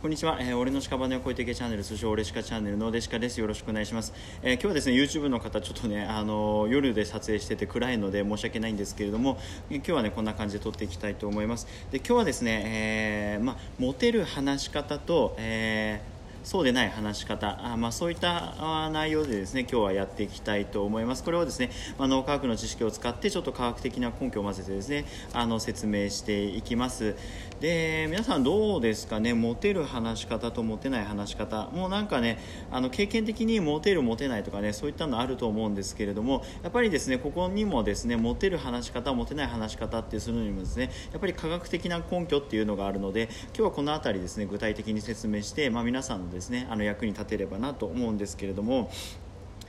こんにちは、えー、俺の屍を超えていけチャンネル通称俺しかチャンネルのデシカです。よろしくお願いします、えー、今日はですね YouTube の方ちょっとねあのー、夜で撮影してて暗いので申し訳ないんですけれども、え、今日はねこんな感じで撮っていきたいと思います。で今日はですね、えー、まあモテる話し方と、えーそうでない話し方。あ、まあ、そういった内容でですね今日はやっていきたいと思います。これをですね、まあ、脳科学の知識を使ってちょっと科学的な根拠を混ぜてですねあの説明していきます。で皆さんどうですかね？モテる話し方とモテない話し方。もうなんかねあの経験的にモテるモテないとかねそういったのあると思うんですけれどもやっぱりですねここにもですねモテる話し方モテない話し方ってするにもですねやっぱり科学的な根拠っていうのがあるので今日はこの辺りですね具体的に説明して、まあ、皆さんのですねあの役に立てればなと思うんですけれども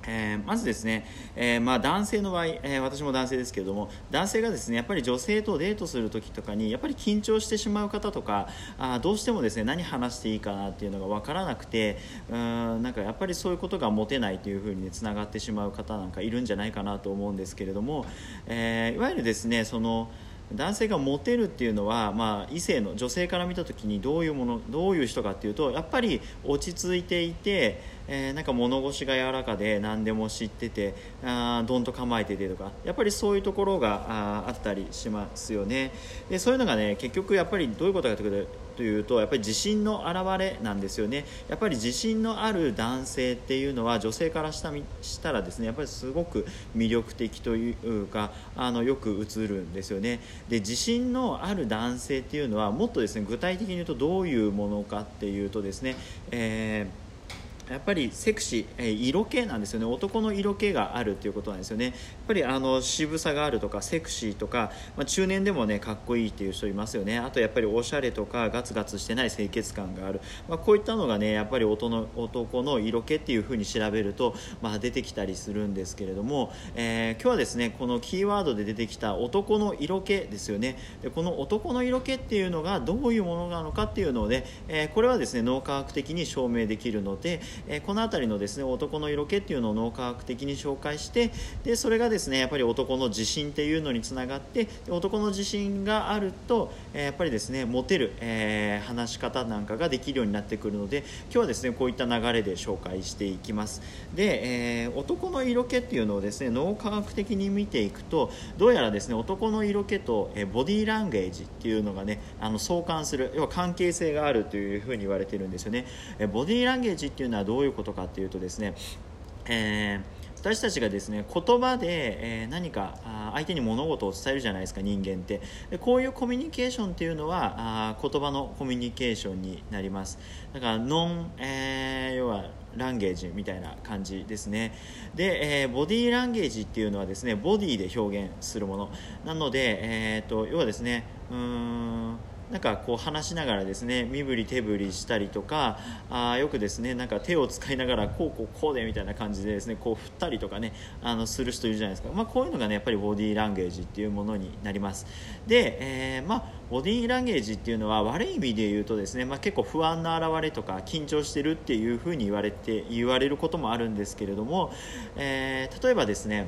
えー、まずですね、えー、まあ、男性の場合、えー、私も男性ですけれども男性がですねやっぱり女性とデートする時とかにやっぱり緊張してしまう方とかあどうしてもですね何話していいかなっていうのが分からなくてうんなんかやっぱりそういうことが持てないというふうにつながってしまう方なんかいるんじゃないかなと思うんですけれども、えいわゆるですねその男性がモテるっていうのは、まあ、異性の女性から見た時にどういうものどういう人かっていうとやっぱり落ち着いていて、えー、なんか物腰が柔らかで何でも知っててあどんと構えててとかやっぱりそういうところがああったりしますよね。でそういうのがね結局やっぱりどういうことかというとというとやっぱり自信の表れなんですよね。やっぱり自信のある男性っていうのは女性からしたしたらですねやっぱりすごく魅力的というかあのよく映るんですよね。で自信のある男性っていうのはもっとですね具体的に言うとどういうものかっていうとですね、えーやっぱりセクシー、え色気なんですよね。男の色気があるということなんですよね。やっぱりあの渋さがあるとかセクシーとか、まあ、中年でもねかっこいいっていう人いますよね。あとやっぱりおしゃれとかガツガツしてない清潔感がある、まあ、こういったのがねやっぱり男の男の色気っていうふうに調べると、まあ、出てきたりするんですけれども、えー、今日はですねこのキーワードで出てきた男の色気ですよね。でこの男の色気っていうのがどういうものなのかっていうので、えー、これはですね脳科学的に証明できるので、えこの辺りのですね男の色気っていうのを脳科学的に紹介してでそれがですねやっぱり男の自信っていうのにつながって男の自信があると、えやっぱりですねモテる、えー、話し方なんかができるようになってくるので今日はですねこういった流れで紹介していきます。で、えー、男の色気っていうのをですね脳科学的に見ていくとどうやらですね男の色気と、えボディーランゲージっていうのがねあの相関する要は関係性があるというふうに言われてるんですよね、えボディーランゲージっていうのはどういうことかっていうとですね、えー、私たちがですね言葉で、え、何か相手に物事を伝えるじゃないですか人間って。でこういうコミュニケーションっていうのはあ言葉のコミュニケーションになります。だからノン、えー、要はランゲージみたいな感じですね。で、えー、ボディーランゲージっていうのはですねボディで表現するもの。なので、えーと、と要はですねうーんなんかこう話しながらですね身振り手振りしたりとかあよくですねなんか手を使いながらこうこうこうでみたいな感じでですねこう振ったりとかねあのする人いるじゃないですか、まあ、こういうのがねやっぱりボディーランゲージっていうものになります。で、えー、まあボディーランゲージっていうのは悪い意味で言うとですね、まあ、結構不安な表れとか緊張してるっていうふうに言われて言われることもあるんですけれども、えー、例えばですね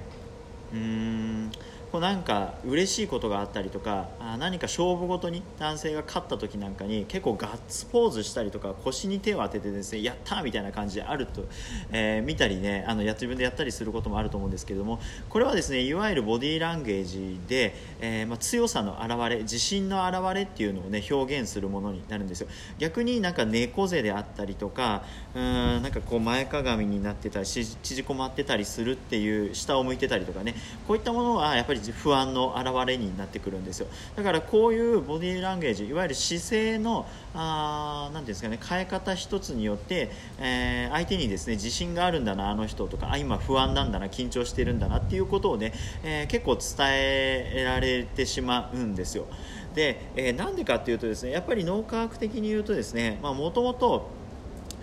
うーんこうなんか嬉しいことがあったりとかあ何か勝負ごとに男性が勝った時なんかに結構ガッツポーズしたりとか腰に手を当ててですねやったみたいな感じであると、えー、見たりねあのや自分でやったりすることもあると思うんですけれどもこれはですねいわゆるボディーランゲージで、えー、まあ、強さの表れ自信の表れっていうのをね表現するものになるんですよ。逆になんか猫背であったりとかうんなんかこう前かがみになってたり縮こまってたりするっていう下を向いてたりとかねこういったものはやっぱり不安の表れになってくるんですよ。だからこういうボディーランゲージいわゆる姿勢のあなんていうんですかね変え方一つによって、えー、相手にですね自信があるんだなあの人とかあ今不安なんだな緊張してるんだなっていうことをね、えー、結構伝えられてしまうんですよ。で、えー、なんでかっていうとですねやっぱり脳科学的に言うとですねもともと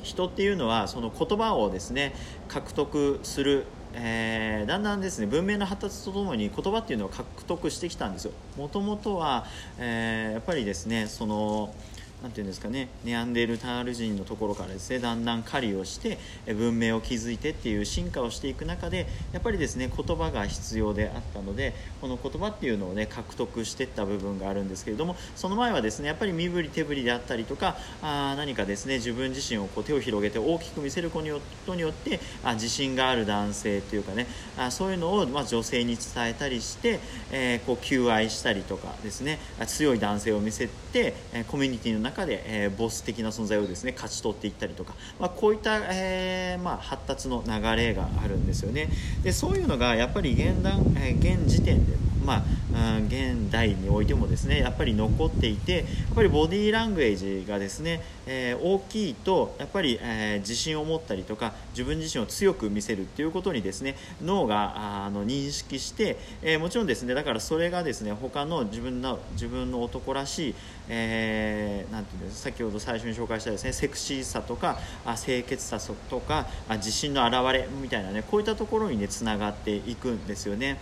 人っていうのはその言葉をですね獲得するえー、だんだんですね文明の発達とともに言葉っていうのを獲得してきたんですよ。もともとは、えー、やっぱりですねそのなんていうんですかねネアンデルタール人のところからですねだんだん狩りをして文明を築いてっていう進化をしていく中でやっぱりですね言葉が必要であったのでこの言葉っていうのをね獲得してった部分があるんですけれどもその前はですねやっぱり身振り手振りであったりとかあ何かですね自分自身をこう手を広げて大きく見せることによってあ自信がある男性というかねあそういうのを、まあ、女性に伝えたりして、えー、こう求愛したりとかですね強い男性を見せてえコミュニティの中中で、えー、ボス的な存在をですね勝ち取っていったりとか、まあ、こういった、えーまあ、発達の流れがあるんですよね。でそういうのがやっぱり現段、えー、現時点でまあ、現代においてもですねやっぱり残っていてやっぱりボディーラングエージがですね、えー、大きいとやっぱり、えー、自信を持ったりとか自分自身を強く見せるっていうことにですね脳があの認識して、えー、もちろんですねだからそれがですね他の自分の自分の男らしい、えー、なんていうんです先ほど最初に紹介したですねセクシーさとかあ清潔さとかあ自信の表れみたいなねこういったところにねつながっていくんですよね。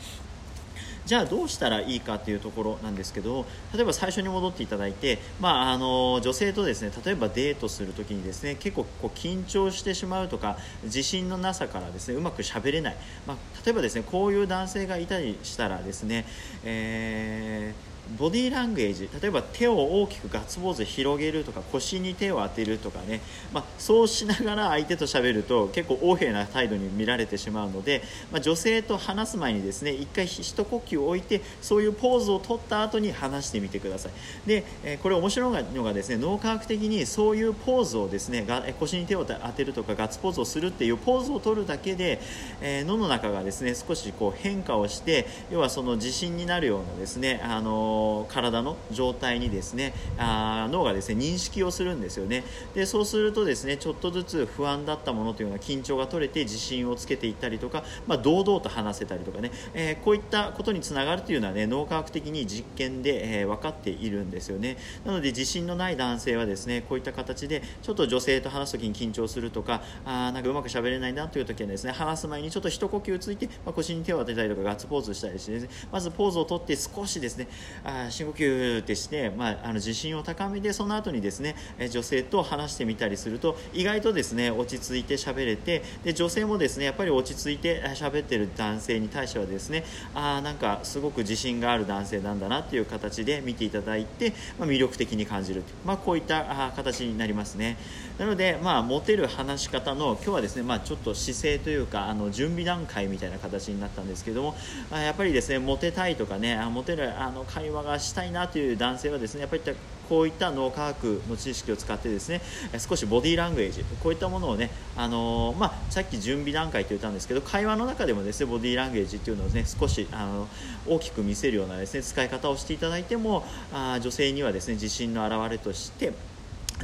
じゃあどうしたらいいかというところなんですけど例えば最初に戻っていただいて、まあ、あの女性とですね例えばデートする時にですね結構こう緊張してしまうとか自信のなさからですねうまくしゃべれない、まあ、例えばですねこういう男性がいたりしたらですね、えーボディーランゲージ例えば手を大きくガッツポーズ広げるとか腰に手を当てるとかね、まあ、そうしながら相手と喋ると結構横柄な態度に見られてしまうので、まあ、女性と話す前にですね一回一呼吸を置いてそういうポーズを取った後に話してみてください。で、えこれ面白いのがですね脳科学的にそういうポーズをですねが腰に手を当てるとかガッツポーズをするっていうポーズを取るだけで、えー、脳の中がですね少しこう変化をして要はその自信になるようなですねあの体の状態にですねあ脳がですね認識をするんですよね。でそうするとですねちょっとずつ不安だったものというのは緊張が取れて自信をつけていったりとか、まあ、堂々と話せたりとかね、えー、こういったことにつながるというのはね脳科学的に実験で、えー、分かっているんですよね。なので自信のない男性はですねこういった形でちょっと女性と話す時に緊張するとかあなんかうまく喋れないなという時はですね話す前にちょっと一呼吸ついて、まあ、腰に手を当てたりとかガッツポーズしたりして、ね、まずポーズをとって少しですねあ深呼吸ってして、まあ、あの自信を高めてその後にですね女性と話してみたりすると意外とですね落ち着いて喋れてで女性もですねやっぱり落ち着いて喋ってる男性に対してはですねあなんかすごく自信がある男性なんだなっていう形で見ていただいて、まあ、魅力的に感じるまあ、こういった形になりますね。なので、まあ、モテる話し方の今日はですね、まあ、ちょっと姿勢というかあの準備段階みたいな形になったんですけどもあやっぱりですねモテたいとかねモテるあの会話話がしたいなという男性はですねやっぱりこういった脳科学の知識を使ってですね少しボディーラングエージこういったものをね、あのー、まあ、さっき準備段階と言ったんですけど会話の中でもですねボディーラングエージというのをね少しあの大きく見せるようなですね使い方をしていただいてもあ女性にはですね自信の表れとして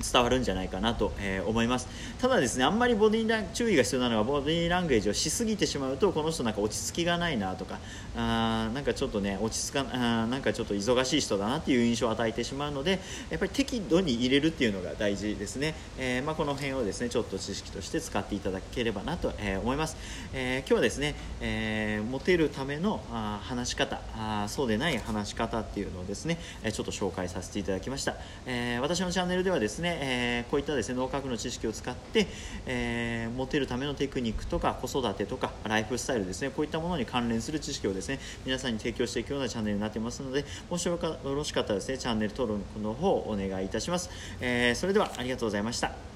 伝わるんじゃないかなと、えー、思います。ただですねあんまりボディラン注意が必要なのはボディーランゲージをしすぎてしまうとこの人なんか落ち着きがないなとかあなんかちょっとね落ち着かあなんかちょっと忙しい人だなっていう印象を与えてしまうのでやっぱり適度に入れるっていうのが大事ですね、えー、まあ、この辺をですねちょっと知識として使っていただければなと、えー、思います、え今日はですね、えモテるためのあ話し方あそうでない話し方っていうのをですねちょっと紹介させていただきました、え私のチャンネルではですねね、えー、こういったですね脳科学の知識を使って、えー、モテるためのテクニックとか子育てとかライフスタイルですねこういったものに関連する知識をですね皆さんに提供していくようなチャンネルになってますのでもしよろしかったらですねチャンネル登録の方をお願いいたします、えー、それではありがとうございました。